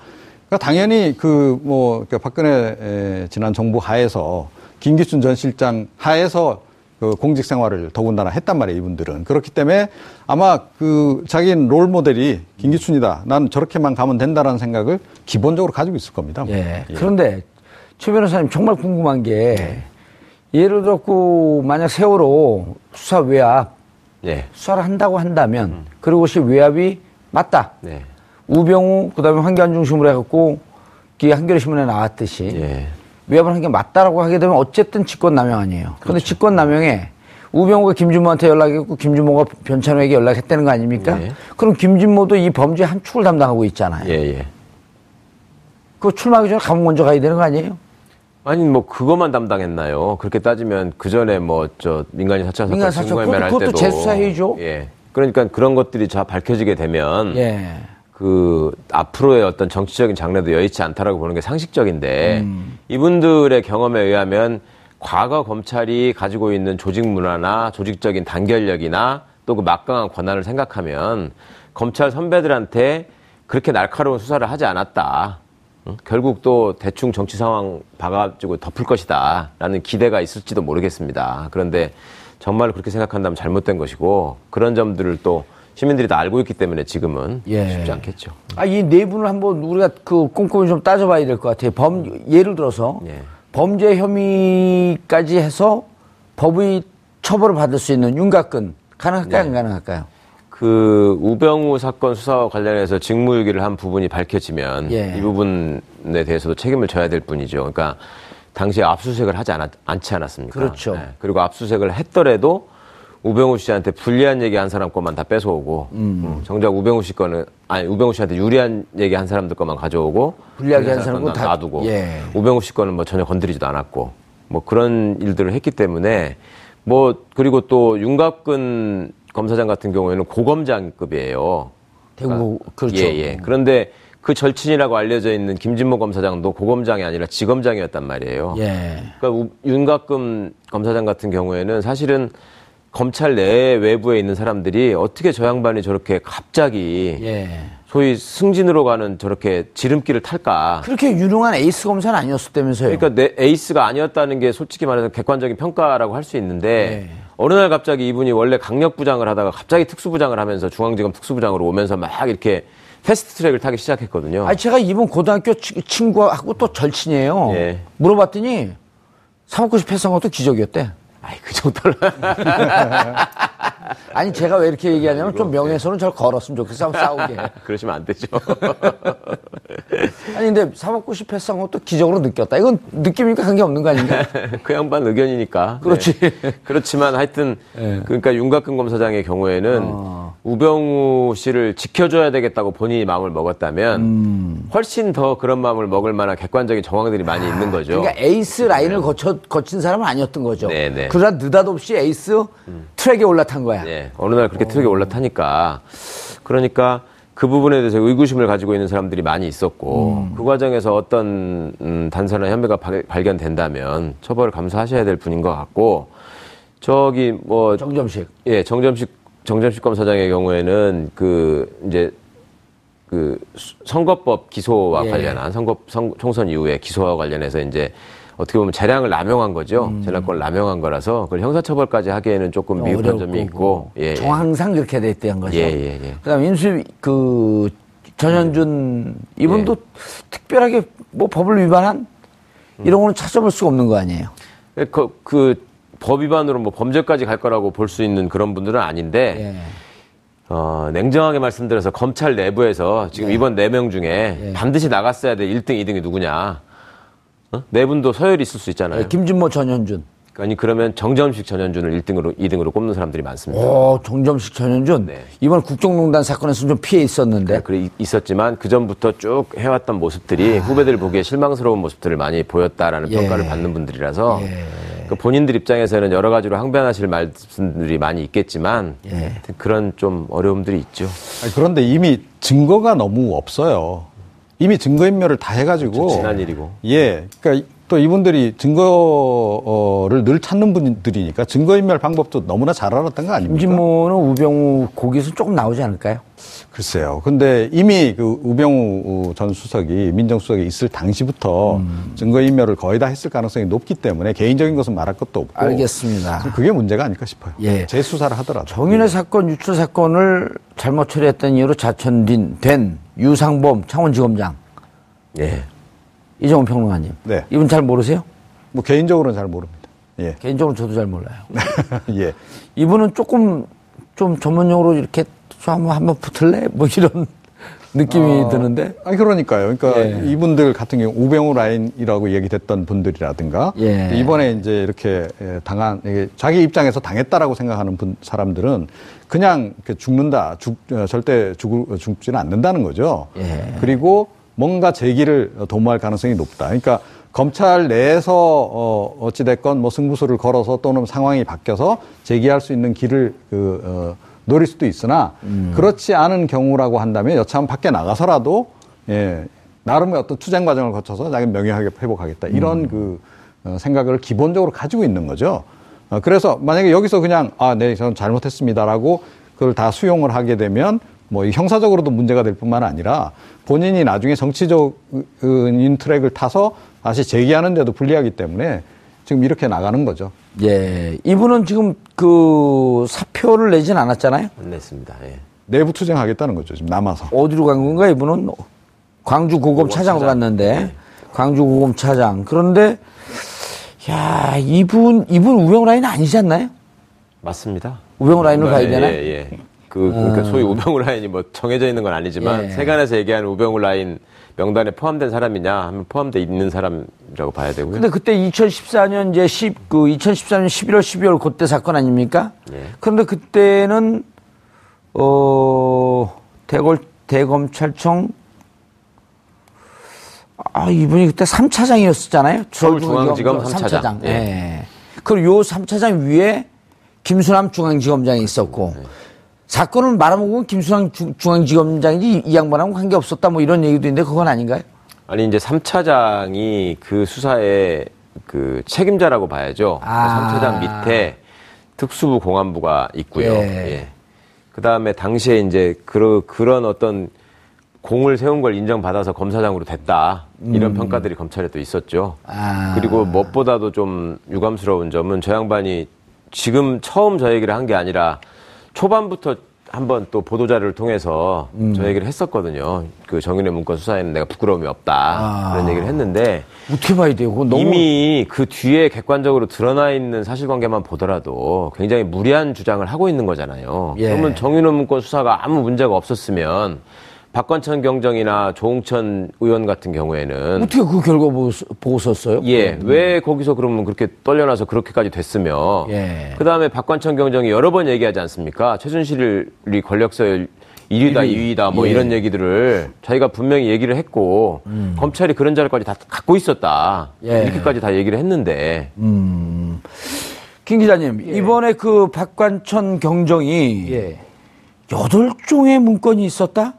S4: 그러니까 당연히 그 뭐 박근혜 에, 지난 정부 하에서 김기춘 전 실장 하에서 그 공직 생활을 더군다나 했단 말이에요, 이분들은. 그렇기 때문에 아마 그 자기는 롤 모델이 김기춘이다. 나는 저렇게만 가면 된다라는 생각을 기본적으로 가지고 있을 겁니다.
S2: 예. 그런데 최 변호사님 정말 궁금한 게 예를 들었고 만약 세월호 수사 외압
S3: 예.
S2: 수사를 한다고 한다면 그리고 혹시 외압이 맞다.
S3: 네.
S2: 우병우 그다음에 황교안 중심으로 해갖고 이 한겨레 신문에 나왔듯이
S3: 예.
S2: 외압을 한 게 맞다라고 하게 되면 어쨌든 직권남용 아니에요. 그런데 직권남용에 우병우가 김준모한테 연락했고 김준모가 변찬호에게 연락했다는 거 아닙니까?
S3: 예.
S2: 그럼 김준모도 이 범죄 한 축을 담당하고 있잖아요.
S3: 예, 예.
S2: 그거 출마하기 전에 감옥 먼저 가야 되는 거 아니에요?
S3: 아니 뭐 그것만 담당했나요? 그렇게 따지면 그 전에 뭐 저 민간인 사찰 사건
S2: 민간 사찰,
S3: 증거인멸 할
S2: 그것도- 그것도
S3: 때도
S2: 재수사해야죠.
S3: 예. 그러니까 그런 것들이 다 밝혀지게 되면
S2: 예.
S3: 그 앞으로의 어떤 정치적인 장래도 여의치 않다라고 보는 게 상식적인데
S2: 음.
S3: 이분들의 경험에 의하면 과거 검찰이 가지고 있는 조직 문화나 조직적인 단결력이나 또 그 막강한 권한을 생각하면 검찰 선배들한테 그렇게 날카로운 수사를 하지 않았다. 응? 결국 또 대충 정치 상황 봐가지고 덮을 것이다라는 기대가 있을지도 모르겠습니다. 그런데 정말 그렇게 생각한다면 잘못된 것이고 그런 점들을 또 시민들이 다 알고 있기 때문에 지금은
S2: 예.
S3: 쉽지 않겠죠.
S2: 아, 이 내분을 한번 우리가 그 꼼꼼히 좀 따져봐야 될 것 같아요. 범, 예를 들어서
S3: 예.
S2: 범죄 혐의까지 해서 법의 처벌을 받을 수 있는 윤곽근 가능할까요?
S3: 네.
S2: 안 가능할까요?
S3: 그 우병우 사건 수사와 관련해서 직무유기를 한 부분이 밝혀지면
S2: 예.
S3: 이 부분에 대해서도 책임을 져야 될 뿐이죠. 그러니까 당시에 압수수색을 하지 않았, 않지 않았습니까?
S2: 그렇죠.
S3: 네. 그리고 압수수색을 했더라도 우병우 씨한테 불리한 얘기 한 사람 것만 다 뺏어오고 음, 정작 우병우 씨 거는 아니 우병우 씨한테 유리한 얘기 한 사람들 것만 가져오고
S2: 불리하게 한
S3: 사람
S2: 사람은
S3: 건
S2: 다-
S3: 놔두고
S2: 예.
S3: 우병우 씨 거는 뭐 전혀 건드리지도 않았고 뭐 그런 일들을 했기 때문에 뭐 그리고 또 윤갑근 검사장 같은 경우에는 고검장급이에요.
S2: 대구 그렇죠.
S3: 예, 예. 그런데 그 절친이라고 알려져 있는 김진모 검사장도 고검장이 아니라 지검장이었단 말이에요.
S2: 예.
S3: 그러니까 우- 윤갑금 검사장 같은 경우에는 사실은 검찰 내 외부에 있는 사람들이 어떻게 저 양반이 저렇게 갑자기
S2: 예.
S3: 소위 승진으로 가는 저렇게 지름길을 탈까?
S2: 그렇게 유능한 에이스 검사는 아니었었다면서요.
S3: 그러니까 내 에이스가 아니었다는 게 솔직히 말해서 객관적인 평가라고 할 수 있는데
S2: 네.
S3: 어느 날 갑자기 이분이 원래 강력부장을 하다가 갑자기 특수부장을 하면서 중앙지검 특수부장으로 오면서 막 이렇게 fast track을 타기 시작했거든요.
S2: 아니 제가 이분 고등학교 치- 친구하고 또 절친이에요.
S3: 예.
S2: 물어봤더니 사먹고 싶어 했던 것도 기적이었대.
S3: 아이 그 정도로 *laughs*
S2: 아니 제가 왜 이렇게 얘기하냐면 좀 명예훼손은 절 걸었으면 좋겠어 싸우게. *laughs*
S3: 그러시면 안 되죠. *laughs*
S2: 아니 근데 싶어 했던 것도 기적으로 느꼈다. 이건 느낌이니까 관계 없는 거 아닌가? *laughs*
S3: 그 양반 의견이니까. *laughs*
S2: 그렇지.
S3: 네. 그렇지만 하여튼 그러니까 윤곽근 검사장의 경우에는 우병우 씨를 지켜줘야 되겠다고 본인이 마음을 먹었다면 훨씬 더 그런 마음을 먹을 만한 객관적인 정황들이 많이 있는 거죠.
S2: 그러니까 에이스 라인을 거쳐 거친 사람은 아니었던 거죠.
S3: 네, 네.
S2: 그러나 느닷없이 에이스 트랙에 올라탄 거야.
S3: 예, 어느 날 그렇게 트랙에 올라타니까 그러니까 그 부분에 대해서 의구심을 가지고 있는 사람들이 많이 있었고 그 과정에서 어떤 음, 단서나 혐의가 발- 발견된다면 처벌을 감수하셔야 될 분인 것 같고 저기 뭐
S2: 정점식.
S3: 예, 정점식 정점식 검사장의 경우에는 그 이제 그 수- 선거법 기소와
S2: 예.
S3: 관련한 선거 선- 총선 이후에 기소와 관련해서 이제 어떻게 보면 재량을 남용한 거죠. 재량권을 남용한 거라서 그걸 형사처벌까지 하기에는 조금 미흡한 점이 있고. 예, 예.
S2: 정 항상 그렇게 돼 있다는 거죠.
S3: 예, 예, 예.
S2: 그다음 인수 그 전현준 이분도
S3: 예.
S2: 특별하게 뭐 법을 위반한 이런 거는 찾아볼 수가 없는 거 아니에요.
S3: 그, 그, 법 위반으로 뭐 범죄까지 갈 거라고 볼 수 있는 그런 분들은 아닌데,
S2: 예.
S3: 어, 냉정하게 말씀드려서 검찰 내부에서 지금 이번 네 명 중에 반드시 나갔어야 될 1등, 2등이 누구냐. 어? 네 분도 서열이 있을 수 있잖아요.
S2: 예, 김진모 전현준.
S3: 아니, 그러면 정점식 전현준을 1등으로, 2등으로 꼽는 사람들이 많습니다.
S2: 오, 정점식 전현준.
S3: 네.
S2: 이번 국정농단 사건에서 좀 피해 있었는데.
S3: 그래 있- 있었지만 그 전부터 쭉 해왔던 모습들이 후배들 보기에 실망스러운 모습들을 많이 보였다라는
S2: 아. 예.
S3: 평가를 받는 분들이라서 그 본인들 입장에서는 여러 가지로 항변하실 말씀들이 많이 있겠지만
S2: 예.
S3: 그런 좀 어려움들이 있죠.
S4: 아니, 그런데 이미 증거가 너무 없어요. 이미 증거인멸을 다 해가지고.
S3: 그렇죠. 지난 일이고.
S4: 예. 그러니까 또 이분들이 증거를 늘 찾는 분들이니까 증거인멸 방법도 너무나 잘 알았던 거 아닙니까?
S2: 김진모는 우병우 거기서 조금 나오지 않을까요?
S4: 글쎄요. 근데 이미 그 우병우 전 수석이 민정수석이 있을 당시부터
S2: 음.
S4: 증거인멸을 거의 다 했을 가능성이 높기 때문에 개인적인 것은 말할 것도 없고.
S2: 알겠습니다.
S4: 그게 문제가 아닐까 싶어요.
S2: 예.
S4: 재수사를 하더라도.
S2: 정윤회 사건 유출 사건을 잘못 처리했던 이유로 자천된 된 유상범 창원지검장
S3: 예.
S2: 이정훈 평론가님.
S4: 네.
S2: 이분 잘 모르세요?
S4: 뭐 개인적으로는 잘 모릅니다. 예.
S2: 개인적으로 저도 잘 몰라요. *laughs*
S4: 예.
S2: 이분은 조금 좀 전문용어로 이렇게 좀 한번 한번 붙을래? 뭐 이런 *laughs* 느낌이 드는데.
S4: 아니 그러니까요. 그러니까
S2: 예.
S4: 이분들 같은 경우 우병우 라인이라고 얘기됐던 분들이라든가
S2: 예.
S4: 이번에 이제 이렇게 예, 당한 자기 입장에서 당했다라고 생각하는 분 사람들은 그냥 죽는다, 죽 어, 절대 죽 죽지는 않는다는 거죠.
S2: 예.
S4: 그리고 뭔가 제기를 도모할 가능성이 높다. 그러니까 검찰 내에서 어 어찌 됐건 뭐 승부수를 걸어서 또는 상황이 바뀌어서 제기할 수 있는 길을 그 어, 노릴 수도 있으나 그렇지 않은 경우라고 한다면 여차하면 밖에 나가서라도 예 나름의 어떤 투쟁 과정을 거쳐서 자기 명예하게 회복하겠다 이런 그 어, 생각을 기본적으로 가지고 있는 거죠. 어, 그래서 만약에 여기서 그냥 아, 네, 저는 잘못했습니다라고 그걸 다 수용을 하게 되면 뭐이 형사적으로도 문제가 될 뿐만 아니라 본인이 나중에 정치적인 트랙을 타서 다시 재기하는데도 불리하기 때문에 지금 이렇게 나가는 거죠.
S2: 예. 이분은 지금 그 사표를 내진 않았잖아요.
S3: 안 냈습니다. 예.
S4: 내부 투쟁하겠다는 거죠. 지금 남아서.
S2: 어디로 간 건가 이분은 광주 고검 차장으로
S3: 차장.
S2: 갔는데
S3: 네.
S2: 광주 고검 차장 그런데 야 이분 이분 우병우 라인 아니지 않나요?
S3: 맞습니다.
S2: 우병우 라인으로 가야
S3: 예,
S2: 되나?
S3: 예, 예. 그, 그러니까 소위 우병우 라인이 뭐 정해져 있는 건 아니지만
S2: 예.
S3: 세간에서 얘기하는 우병우 라인 명단에 포함된 사람이냐 하면 포함돼 있는 사람이라고 봐야 되고요.
S2: 근데 그때 2014년 이제 10, 그 2014년 11월, 12월 그때 사건 아닙니까?
S3: 예.
S2: 그런데 그때는 어 대검 대검찰청 아 이분이 그때 3차장이었었잖아요.
S3: 서울중앙지검 삼차장.
S2: 예.
S3: 예.
S2: 그리고 요 3차장 위에 김수남 중앙지검장이 있었고
S3: 네.
S2: 사건을 말아먹은 김수남 중- 중앙지검장이지 이 양반하고 관계 없었다 뭐 이런 얘기도 있는데 그건 아닌가요?
S3: 아니 이제 3차장이 그 수사의 그 책임자라고 봐야죠.
S2: 아.
S3: 3차장 밑에 특수부 공안부가 있고요.
S2: 예.
S3: 예. 그다음에 당시에 이제 그러, 그런 어떤 공을 세운 걸 인정받아서 검사장으로 됐다. 이런 평가들이 검찰에 또 있었죠.
S2: 음. 아.
S3: 그리고 무엇보다도 좀 유감스러운 점은 저 양반이 지금 처음 저 얘기를 한 게 아니라 초반부터 한번 또 보도자료를 통해서
S2: 음.
S3: 저 얘기를 했었거든요. 그 정윤의 문건 수사에는 내가 부끄러움이 없다.
S2: 아.
S3: 그런 얘기를 했는데
S2: 어떻게 봐야 돼요? 그건 너무
S3: 이미 그 뒤에 객관적으로 드러나 있는 사실관계만 보더라도 굉장히 무리한 주장을 하고 있는 거잖아요.
S2: 예.
S3: 그러면 정윤호 문건 수사가 아무 문제가 없었으면 박관천 경정이나 조홍천 의원 같은 경우에는
S2: 어떻게 그 결과 보고, 보고 썼어요?
S3: 예, 왜 거기서 그러면 그렇게 떨려나서 그렇게까지 됐으며,
S2: 예.
S3: 그 다음에 박관천 경정이 여러 번 얘기하지 않습니까? 최순실이 권력서열 1위다, 2위다, 뭐
S2: 예.
S3: 이런 얘기들을 자기가 분명히 얘기를 했고, 검찰이 그런 자료까지 다 갖고 있었다.
S2: 음. 예.
S3: 이렇게까지 다 얘기를 했는데,
S2: 김 기자님, 이번에 그 박관천 경정이
S5: 예.
S2: 여덟 종의 문건이 있었다?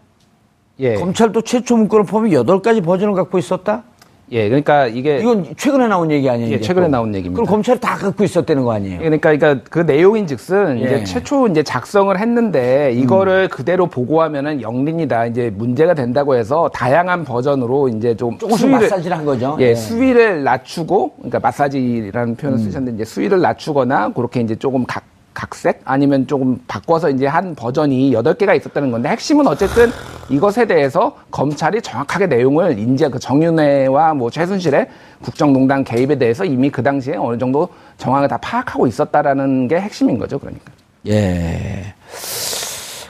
S5: 예.
S2: 검찰도 최초 문건을 보면 여덟 가지 버전을 갖고 있었다?
S5: 예. 그러니까 이게
S2: 이건 최근에 나온 얘기 아니에요?
S5: 예, 최근에
S2: 또?
S5: 나온 얘기입니다.
S2: 그럼 검찰이 다 갖고 있었다는 거 아니에요?
S5: 그러니까, 그러니까 그 내용인즉슨
S2: 예.
S5: 이제 최초 이제 작성을 했는데 이거를 그대로 보고하면은 영린이다 이제 문제가 된다고 해서 다양한 버전으로 이제 좀
S2: 조금씩 마사지를 한 거죠?
S5: 예,
S2: 예.
S5: 수위를 낮추고 그러니까 마사지라는 표현을 쓰셨는데 이제 수위를 낮추거나 그렇게 이제 조금 각 각색 아니면 조금 바꿔서 이제 한 버전이 여덟 개가 있었다는 건데 핵심은 어쨌든 이것에 대해서 검찰이 정확하게 내용을 인제 그 정윤회와 뭐 최순실의 국정농단 개입에 대해서 이미 그 당시에 어느 정도 정황을 다 파악하고 있었다라는 게 핵심인 거죠, 그러니까.
S2: 예.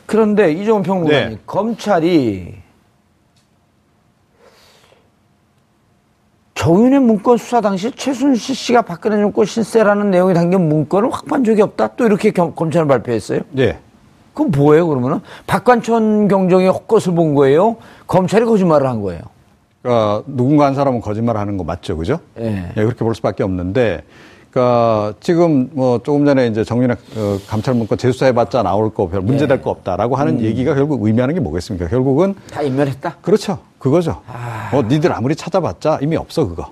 S2: 그런데 이종훈 평론가님,
S4: 네.
S2: 검찰이 정윤의 문건 수사 당시 최순실 씨가 박근혜 정권 신세라는 내용이 담긴 문건을 확보한 적이 없다? 또 이렇게 겸- 검찰은 발표했어요?
S4: 예.
S2: 그럼 뭐예요, 그러면은? 박관천 경정이 헛것을 본 거예요? 검찰이 거짓말을 한 거예요?
S4: 그러니까 누군가 한 사람은 거짓말을 하는 거 맞죠, 그죠?
S2: 예.
S4: 예, 그렇게 볼 수밖에 없는데, 그러니까 지금 뭐 조금 전에 이제 정윤학 어, 감찰 문건 재수사해봤자 나올 거 별 문제될 거 없다라고 하는 얘기가 결국 의미하는 게 뭐겠습니까? 결국은
S2: 다 인멸했다?
S4: 그렇죠, 그거죠. 어, 니들 아무리 찾아봤자 이미 없어 그거.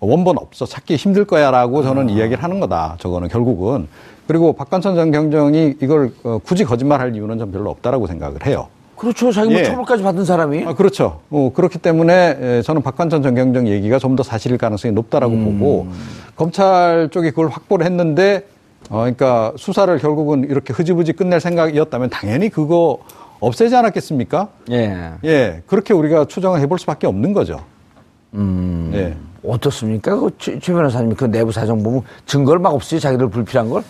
S4: 원본 없어 찾기 힘들 거야 라고 저는 이야기를 하는 거다. 저거는 결국은 그리고 박관천 전 경정이 이걸 어, 굳이 거짓말 할 이유는 전 별로 없다라고 생각을 해요.
S2: 그렇죠. 자기 뭐
S4: 예.
S2: 처벌까지 받은 사람이.
S4: 아, 그렇죠. 어, 그렇기 때문에 에, 저는 박관천 전 경정 얘기가 좀 더 사실일 가능성이 높다라고 보고 검찰 쪽이 그걸 확보를 했는데 어, 그러니까 수사를 결국은 이렇게 흐지부지 끝낼 생각이었다면 당연히 그거 없애지 않았겠습니까?
S2: 예.
S4: 예, 그렇게 우리가 추정을 해볼 수밖에 없는 거죠.
S2: 음.
S4: 예.
S2: 어떻습니까? 그 최, 최 변호사님 그 내부 사정 보면 증거를 막 없이 자기들 불필요한 걸?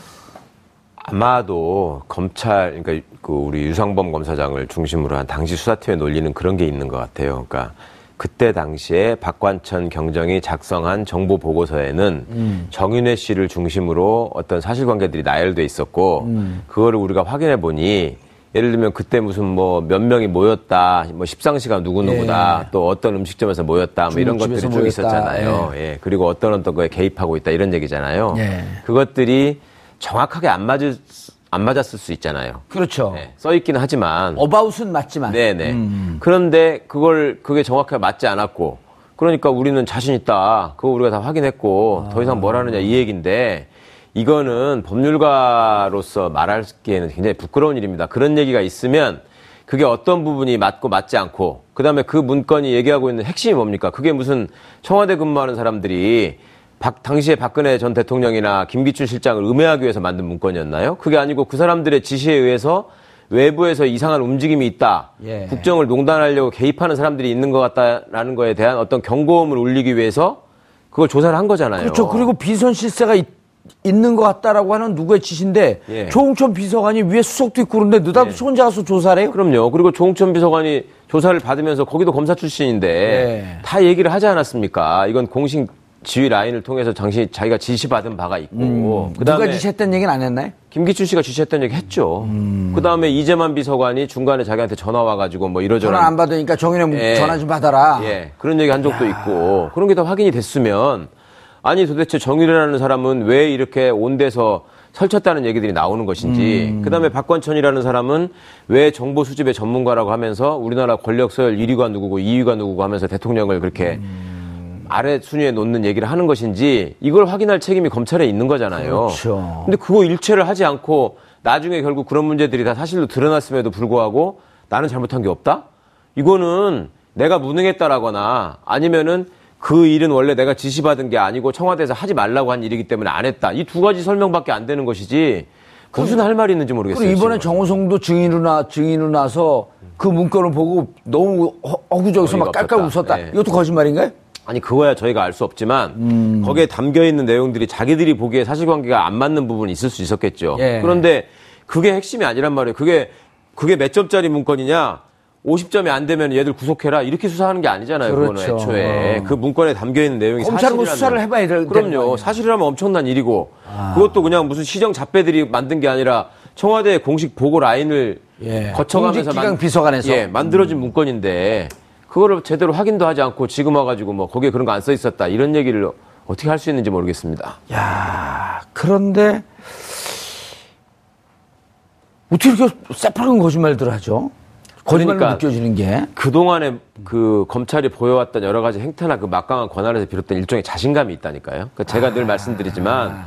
S3: 아마도 검찰, 그러니까 그 우리 유상범 검사장을 중심으로 한 당시 수사팀의 논리는 그런 게 있는 것 같아요. 그러니까 그때 당시에 박관천 경정이 작성한 정보 보고서에는 정윤회 씨를 중심으로 어떤 사실관계들이 나열돼 있었고 그거를 우리가 확인해 보니 예를 들면 그때 무슨 뭐 몇 명이 모였다, 뭐 십상시가 누구 누구다,
S2: 예.
S3: 또 어떤 음식점에서 모였다, 뭐 이런 것들이 쭉. 있었잖아요. 예. 그리고 어떤 어떤 거에 개입하고 있다 이런 얘기잖아요.
S2: 예.
S3: 그것들이 정확하게 안 맞을 수- 안 맞았을 수 있잖아요.
S2: 그렇죠.
S3: 네, 써 있기는 하지만
S2: 어바웃은 맞지만.
S3: 네네. 그런데 그걸 그게 정확하게 맞지 않았고 그러니까 우리는 자신 있다. 그거 우리가 다 확인했고 더 이상 뭘 하느냐 이 얘기인데 이거는 법률가로서 말하기에는 굉장히 부끄러운 일입니다. 그런 얘기가 있으면 그게 어떤 부분이 맞고 맞지 않고 그다음에 그 문건이 얘기하고 있는 핵심이 뭡니까? 그게 무슨 청와대 근무하는 사람들이 박, 당시에 박근혜 전 대통령이나 김기춘 실장을 음해하기 위해서 만든 문건이었나요? 그게 아니고 그 사람들의 지시에 의해서 외부에서 이상한 움직임이 있다.
S2: 예.
S3: 국정을 농단하려고 개입하는 사람들이 있는 것 같다라는 거에 대한 어떤 경고음을 울리기 위해서 그걸 조사를 한 거잖아요.
S2: 그렇죠. 그리고 비선 실세가 있 는 것 같다라고 하는 누구의 지시인데
S3: 예.
S2: 조홍천 비서관이 위에 수석도 있고 그런데 느닷없이 혼자 가서 조사를 해요?
S3: 그럼요. 그리고 조홍천 비서관이 조사를 받으면서 거기도 검사 출신인데
S2: 네.
S3: 다 얘기를 하지 않았습니까? 이건 공식 지휘 라인을 통해서 당시 자기가 지시받은 바가 있고
S2: 누가
S3: 그다음에
S2: 지시했다는 얘기는 안 했나요?
S3: 김기춘 씨가 지시했던 얘기 했죠. 그다음에 이재만 비서관이 중간에 자기한테 전화 와가지고 뭐 이러저러
S2: 전화 안 받으니까 정인영
S3: 예.
S2: 전화 좀 받아라.
S3: 예, 그런 얘기 한 적도 있고 그런 게 다 확인이 됐으면 아니 도대체 정일이라는 사람은 왜 이렇게 온 데서 설쳤다는 얘기들이 나오는 것인지 그다음에 박관천이라는 사람은 왜 정보 수집의 전문가라고 하면서 우리나라 권력 서열 1위가 누구고 2위가 누구고 하면서 대통령을 그렇게 아래 순위에 놓는 얘기를 하는 것인지 이걸 확인할 책임이 검찰에 있는 거잖아요.
S2: 그렇죠.
S3: 근데 그거 일체를 하지 않고 나중에 결국 그런 문제들이 다 사실로 드러났음에도 불구하고 나는 잘못한 게 없다? 이거는 내가 무능했다라거나 아니면은 그 일은 원래 내가 지시받은 게 아니고 청와대에서 하지 말라고 한 일이기 때문에 안 했다. 이 두 가지 설명밖에 안 되는 것이지 무슨 할 말이 있는지 모르겠어요.
S2: 이번에. 정호성도 증인으로 나 증인으로 나서 그 문건을 보고 너무 허- 허구적에서 막 깔깔
S3: 없었다.
S2: 웃었다.
S3: 예.
S2: 이것도 거짓말인가요?
S3: 아니 그거야 저희가 알 수 없지만 거기에 담겨 있는 내용들이 자기들이 보기에 사실관계가 안 맞는 부분이 있을 수 있었겠죠.
S2: 예.
S3: 그런데 그게 핵심이 아니란 말이에요. 그게 그게 몇 점짜리 문건이냐? 50점이 안 되면 얘들 구속해라 이렇게 수사하는 게 아니잖아요. 그거는
S2: 그렇죠.
S3: 애초에 그 문건에 담겨 있는 내용이
S2: 검찰은 뭐 수사를 해봐야 될-
S3: 그럼요.
S2: 아.
S3: 사실이라면 엄청난 일이고 그것도 그냥 무슨 시정 잡배들이 만든 게 아니라 청와대 공식 보고 라인을
S2: 예.
S3: 거쳐가면서
S2: 공직기강 비서관에서.
S3: 예, 만들어진 문건인데 그거를 제대로 확인도 하지 않고 지금 와가지고 뭐 거기에 그런 거 안 써 있었다 이런 얘기를 어떻게 할 수 있는지 모르겠습니다.
S2: 야 그런데 어떻게 이렇게 새파란 거짓말들 하죠? 거짓말로
S3: 그러니까
S2: 느껴지는 게.
S3: 그동안에 그 검찰이 보여왔던 여러 가지 행태나 그 막강한 권한에서 비롯된 일종의 자신감이 있다니까요. 그러니까 제가 늘 말씀드리지만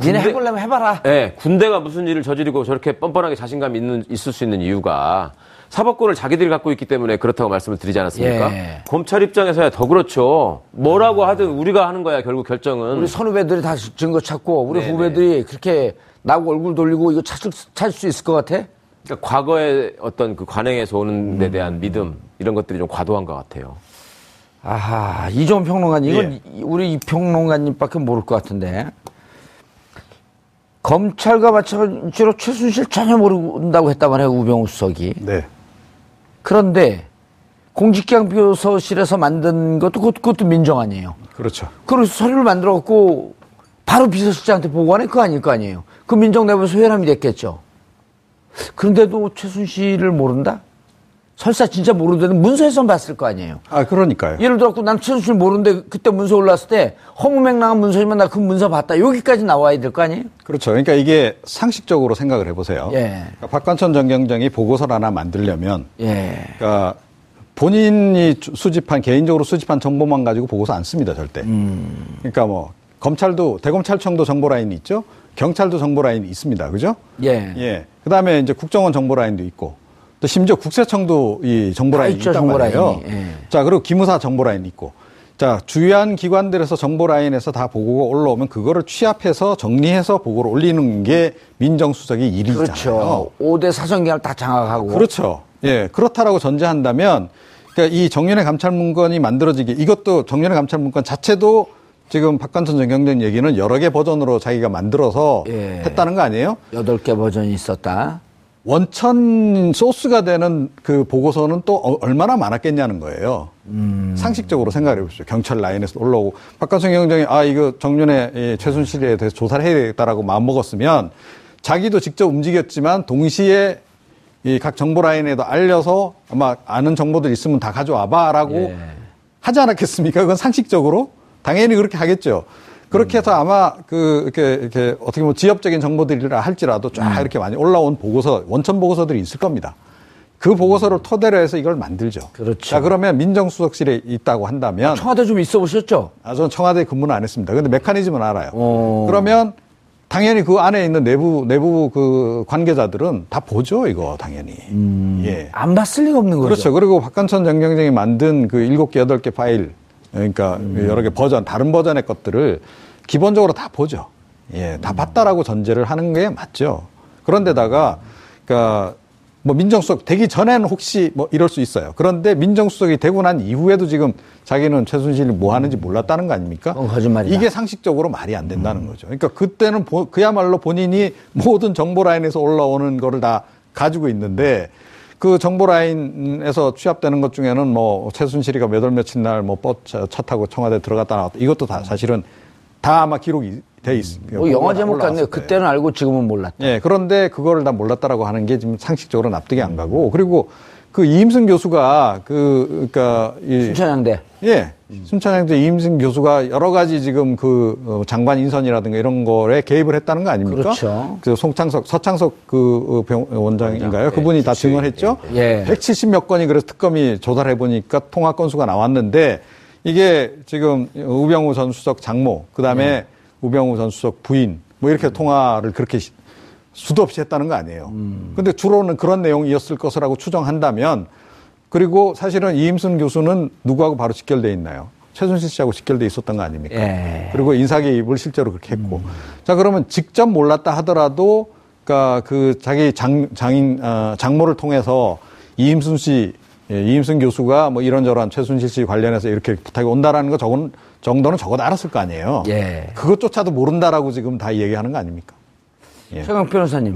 S2: 니네
S3: 군대-
S2: 해보려면 해봐라.
S3: 예, 군대가 무슨 일을 저지르고 저렇게 뻔뻔하게 자신감이 있는, 있을 수 있는 이유가 사법권을 자기들이 갖고 있기 때문에 그렇다고 말씀을 드리지 않았습니까?
S2: 예.
S3: 검찰 입장에서야 더 그렇죠. 뭐라고 하든 우리가 하는 거야, 결국 결정은.
S2: 우리 선후배들이 다 증거 찾고 우리
S3: 네네.
S2: 후배들이 그렇게 나하고 얼굴 돌리고 이거 찾을, 수- 찾을 수 있을 것 같아?
S3: 그러니까 과거의 어떤 그 관행에서 오는 데 대한 믿음, 이런 것들이 좀 과도한 것 같아요.
S2: 아하, 이종훈 평론가님, 이건
S4: 예.
S2: 이- 우리 이 평론가님밖에 모를 것 같은데. 검찰과 마찬가지로 최순실 전혀 모른다고 했단 말이에요, 우병우 수석이.
S4: 네.
S2: 그런데 공직기강 비서실에서 만든 것도 그것, 그것도 민정 아니에요.
S4: 그렇죠.
S2: 그래서 서류를 만들어 갖고 바로 비서실장한테 보고하는 거 아닐 거 아니에요. 그 민정 내부에서 회람이 됐겠죠. 그런데도 최순실을 모른다? 설사 진짜 모르는데는 문서에서 봤을 거 아니에요.
S4: 아, 그러니까요.
S2: 예를 들어서 난 최순실 모르는데 그때 문서 올랐을 때 허무맹랑한 문서지만 나 그 문서 봤다. 여기까지 나와야 될 거 아니에요?
S4: 그렇죠. 그러니까 이게 상식적으로 생각을 해보세요.
S2: 예.
S4: 그러니까 박관천 전 경장이 보고서를 하나 만들려면,
S2: 예.
S4: 그러니까 본인이 주- 수집한 개인적으로 수집한 정보만 가지고 보고서 안 씁니다, 절대.
S2: 음.
S4: 그러니까 뭐 검찰도 대검찰청도 정보 라인이 있죠. 경찰도 정보 라인이 있습니다. 그죠?
S2: 예.
S4: 예. 그 다음에 이제 국정원 정보 라인도 있고 또 심지어 국세청도 이 정보
S2: 다
S4: 라인이
S2: 있죠,
S4: 있단
S2: 정보
S4: 말이에요.
S2: 예.
S4: 자, 그리고 기무사 정보 라인이 있고. 자, 주요한 기관들에서 정보 라인에서 다 보고가 올라오면 그거를 취합해서 정리해서 보고를 올리는 게 민정수석의 일이잖아요.
S2: 그렇죠. 5대 사정기관을 다 장악하고.
S4: 그렇죠. 예, 그렇다라고 전제한다면, 그러니까 이 정윤회 감찰 문건이 만들어지기, 이것도 정윤회 감찰 문건 자체도 지금 박관천 전 경장 얘기는 여러 개 버전으로 자기가 만들어서
S2: 예.
S4: 했다는 거 아니에요?
S2: 여덟 개 버전이 있었다.
S4: 원천 소스가 되는 그 보고서는 또 어- 얼마나 많았겠냐는 거예요. 상식적으로 생각해 보십시오. 경찰 라인에서 올라오고 박관성 경장이 아 이거 정윤의 이 최순실에 대해서 조사를 해야 되겠다라고 마음 먹었으면 자기도 직접 움직였지만 동시에 이 각 정보 라인에도 알려서 아마 아는 정보들 있으면 다 가져와봐라고
S2: 예.
S4: 하지 않았겠습니까? 그건 상식적으로 당연히 그렇게 하겠죠. 그렇게 해서 아마 그 이렇게 이렇게 어떻게 보면 지엽적인 정보들이라 할지라도 쫙 이렇게 많이 올라온 보고서 원천 보고서들이 있을 겁니다. 그 보고서를 토대로 해서 이걸 만들죠.
S2: 그렇죠.
S4: 자 그러면 민정수석실에 있다고 한다면
S2: 청와대 좀 있어 보셨죠?
S4: 아, 저는 청와대 근무는 안 했습니다. 근데 메커니즘은 알아요.
S2: 어.
S4: 그러면 당연히 그 안에 있는 내부 내부 그 관계자들은 다 보죠 이거 당연히. 예.
S2: 안 봤을 리가 없는 거죠.
S4: 그렇죠. 그리고 박관천 전 경장이 만든 그 일곱 개 여덟 개 파일, 그러니까
S2: 음.
S4: 여러 개 버전, 다른 버전의 것들을 기본적으로 다 보죠. 예, 다 봤다라고 전제를 하는 게 맞죠. 그런데다가, 그러니까 뭐 민정수석 되기 전에는 혹시 뭐 이럴 수 있어요. 그런데 민정수석이 되고 난 이후에도 지금 자기는 최순실이 뭐 하는지 몰랐다는 거 아닙니까?
S2: 거짓말이다.
S4: 이게 상식적으로 말이 안 된다는 거죠. 그러니까 그때는 보- 그야말로 본인이 모든 정보 라인에서 올라오는 거를 다 가지고 있는데 그 정보 라인에서 취합되는 것 중에는 뭐 최순실이가 몇월 며칠 날뭐 버스 차 타고 청와대 들어갔다 나왔다 이것도 다 사실은 다 아마 기록이 돼 있습니다.
S2: 뭐 영화 제목 같네요. 그때는 알고 지금은 몰랐다.
S4: 예, 그런데 그거를 다 몰랐다라고 하는 게 지금 상식적으로 납득이 안 가고 그리고 그 이임승 교수가 그 그러니까 이
S2: 순천향대.
S4: 예. 순천향대 이임승 교수가 여러 가지 지금 그 어, 장관 인선이라든가 이런 거에 개입을 했다는 거 아닙니까?
S2: 그렇죠.
S4: 그 송창석, 서창석 그 어, 병- 원장인가요? 그분이 다 증언했죠?
S2: 예.
S4: 170몇 건이 그래서 특검이 조사를 해보니까 통화 건수가 나왔는데 이게 지금 우병우 전 수석 장모, 그 다음에
S2: 예.
S4: 우병우 전 수석 부인, 뭐 이렇게 통화를 그렇게 시- 수도 없이 했다는 거 아니에요.
S2: 음.
S4: 근데 주로는 그런 내용이었을 것이라고 추정한다면 그리고 사실은 이임순 교수는 누구하고 바로 직결돼 있나요? 최순실 씨하고 직결돼 있었던 거 아닙니까?
S2: 예.
S4: 그리고 인사 개입을 실제로 그렇게 했고.
S2: 음.
S4: 자, 그러면 직접 몰랐다 하더라도 그러니까 그 자기 장, 장인, 어, 장모를 통해서 이임순 씨, 예, 이임순 교수가 뭐 이런저런 최순실 씨 관련해서 이렇게 부탁이 온다라는 거 적은, 정도는 적어도 알았을 거 아니에요.
S2: 예.
S4: 그것조차도 모른다라고 지금 다 얘기하는 거 아닙니까? 예.
S2: 최강 변호사님.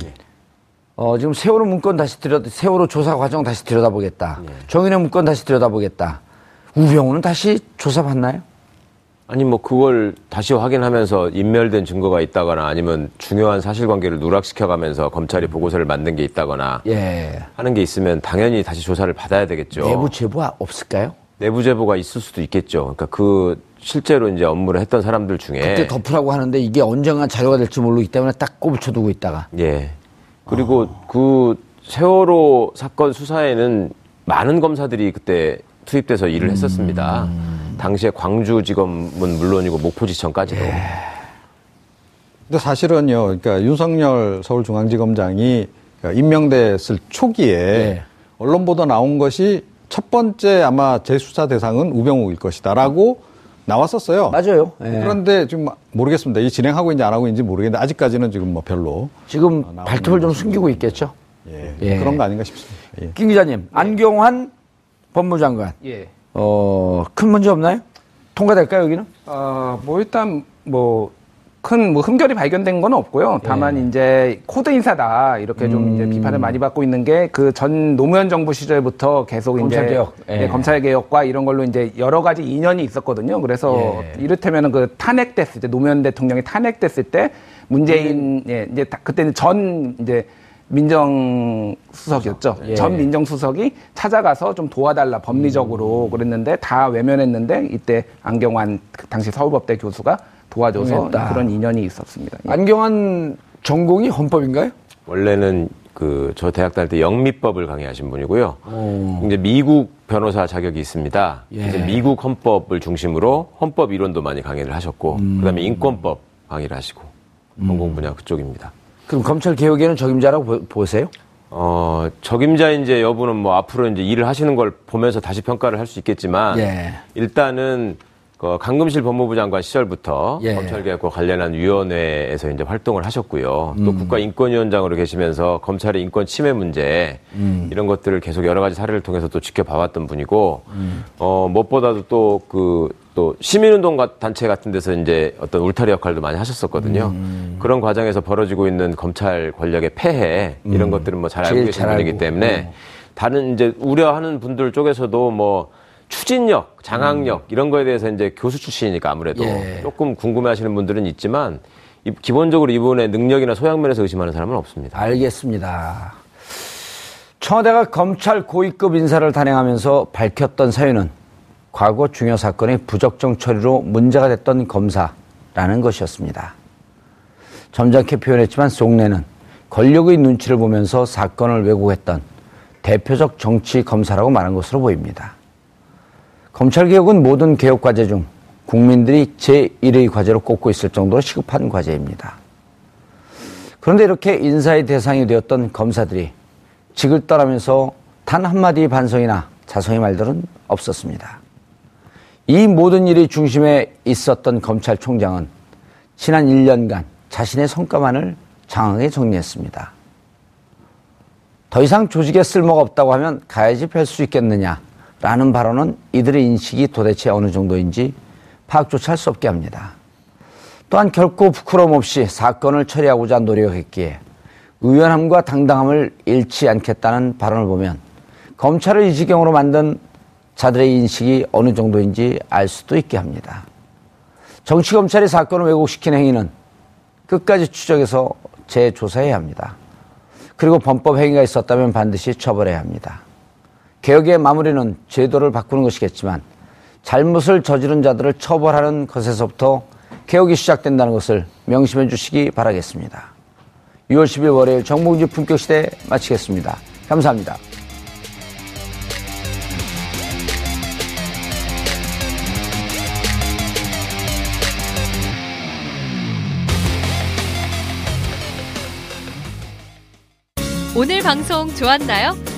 S2: 어, 지금 세월호 문건 다시 들여다, 세월호 조사 과정 다시 들여다보겠다. 정인의 문건 다시 들여다보겠다. 우병우는 다시 조사받나요?
S3: 아니 뭐 그걸 다시 확인하면서 인멸된 증거가 있다거나 아니면 중요한 사실관계를 누락시켜가면서 검찰이 보고서를 만든 게 있다거나
S2: 예.
S3: 하는 게 있으면 당연히 다시 조사를 받아야 되겠죠.
S2: 내부 제보 없을까요?
S3: 내부 제보가 있을 수도 있겠죠. 그러니까 그 실제로 이제 업무를 했던 사람들 중에
S2: 그때 덮으라고 하는데 이게 언젠가 자료가 될지 모르기 때문에 딱 꼽쳐두고 있다가.
S3: 예. 그리고 그 세월호 사건 수사에는 많은 검사들이 그때 투입돼서 일을 했었습니다. 당시에 광주지검은 물론이고 목포지청까지도.
S4: 근데 사실은요, 그러니까 윤석열 서울중앙지검장이 임명됐을 초기에
S2: 네.
S4: 언론 보도 나온 것이 첫 번째 아마 재수사 대상은 우병우일 것이다라고 나왔었어요.
S2: 맞아요. 예.
S4: 그런데 지금 모르겠습니다. 이 진행하고 있는지 안 하고 있는지 모르겠는데 아직까지는 지금 뭐 별로
S2: 지금 발톱을 좀 숨기고 있겠죠?
S4: 예,
S2: 예.
S4: 그런 거 아닌가 싶습니다. 예.
S2: 김 기자님, 안경환 법무장관.
S5: 예.
S2: 어, 큰 문제 없나요? 통과될까요, 여기는?
S5: 어, 뭐 일단 뭐 큰 뭐 흠결이 발견된 건 없고요. 다만
S2: 예.
S5: 이제 코드 인사다 이렇게 좀 이제
S2: 음.
S5: 비판을 많이 받고 있는 게 그 전 노무현 정부 시절부터 계속
S2: 검찰
S5: 이제
S2: 개혁. 예.
S5: 네, 검찰 개혁과 이런 걸로 이제 여러 가지 인연이 있었거든요. 그래서
S2: 예.
S5: 이를테면은 그 탄핵됐을 때 노무현 대통령이 탄핵됐을 때 문재인 예, 이제 다- 그때는 전 이제 민정수석이었죠.
S2: 예.
S5: 전 민정수석이 찾아가서 좀 도와달라 법리적으로 그랬는데 다 외면했는데 이때 안경환 그 당시 서울법대 교수가 도와줘서
S2: 응했다.
S5: 그런 인연이 있었습니다. 예.
S2: 안경환 전공이 헌법인가요?
S3: 원래는 그 저 대학 다닐 때 영미법을 강의하신 분이고요. 이제 미국 변호사 자격이 있습니다.
S2: 예.
S3: 이제 미국 헌법을 중심으로 헌법 이론도 많이 강의를 하셨고, 그다음에 인권법 강의를 하시고 전공 분야 그쪽입니다.
S2: 그럼 검찰 개혁에는 적임자라고 보- 보세요?
S3: 어, 적임자인지 여부는 뭐 앞으로 이제 일을 하시는 걸 보면서 다시 평가를 할 수 있겠지만
S2: 예.
S3: 일단은 그 강금실 법무부 장관 시절부터
S2: 예.
S3: 검찰개혁과 관련한 위원회에서 이제 활동을 하셨고요. 또
S2: 음.
S3: 국가인권위원장으로 계시면서 검찰의 인권 침해 문제
S2: 음.
S3: 이런 것들을 계속 여러 가지 사례를 통해서 또 지켜봐왔던 분이고
S2: 음.
S3: 어, 무엇보다도 또 그 또 시민운동 가- 단체 같은 데서 이제 어떤 울타리 역할도 많이 하셨었거든요.
S2: 음.
S3: 그런 과정에서 벌어지고 있는 검찰 권력의 폐해 이런 것들은 뭐 잘 알고
S2: 음.
S3: 계신
S2: 잘
S3: 분이기. 때문에
S2: 어.
S3: 다른 이제 우려하는 분들 쪽에서도 뭐 추진력, 장악력 이런 거에 대해서 이제 교수 출신이니까 아무래도
S2: 음. 예.
S3: 조금 궁금해하시는 분들은 있지만 이- 기본적으로 이분의 능력이나 소양 면에서 의심하는 사람은 없습니다.
S2: 알겠습니다. 청와대가 검찰 고위급 인사를 단행하면서 밝혔던 사유는 과거 중요 사건의 부적정 처리로 문제가 됐던 검사라는 것이었습니다. 점잖게 표현했지만 속내는 권력의 눈치를 보면서 사건을 왜곡했던 대표적 정치 검사라고 말한 것으로 보입니다. 검찰개혁은 모든 개혁 과제 중 국민들이 제1의 과제로 꼽고 있을 정도로 시급한 과제입니다. 그런데 이렇게 인사의 대상이 되었던 검사들이 직을 떠나면서 단 한마디의 반성이나 자성의 말들은 없었습니다. 이 모든 일이 중심에 있었던 검찰총장은 지난 1년간 자신의 성과만을 장하게 정리했습니다. 더 이상 조직에 쓸모가 없다고 하면 가야지 뵐수 있겠느냐 라는 발언은 이들의 인식이 도대체 어느 정도인지 파악조차 할 수 없게 합니다. 또한 결코 부끄러움 없이 사건을 처리하고자 노력했기에 의연함과 당당함을 잃지 않겠다는 발언을 보면 검찰을 이 지경으로 만든 자들의 인식이 어느 정도인지 알 수도 있게 합니다. 정치검찰이 사건을 왜곡시킨 행위는 끝까지 추적해서 재조사해야 합니다. 그리고 범법 행위가 있었다면 반드시 처벌해야 합니다. 개혁의 마무리는 제도를 바꾸는 것이겠지만 잘못을 저지른 자들을 처벌하는 것에서부터 개혁이 시작된다는 것을 명심해 주시기 바라겠습니다. 6월 10일 월요일 정봉주 품격시대 마치겠습니다. 감사합니다.
S6: 오늘 방송 좋았나요?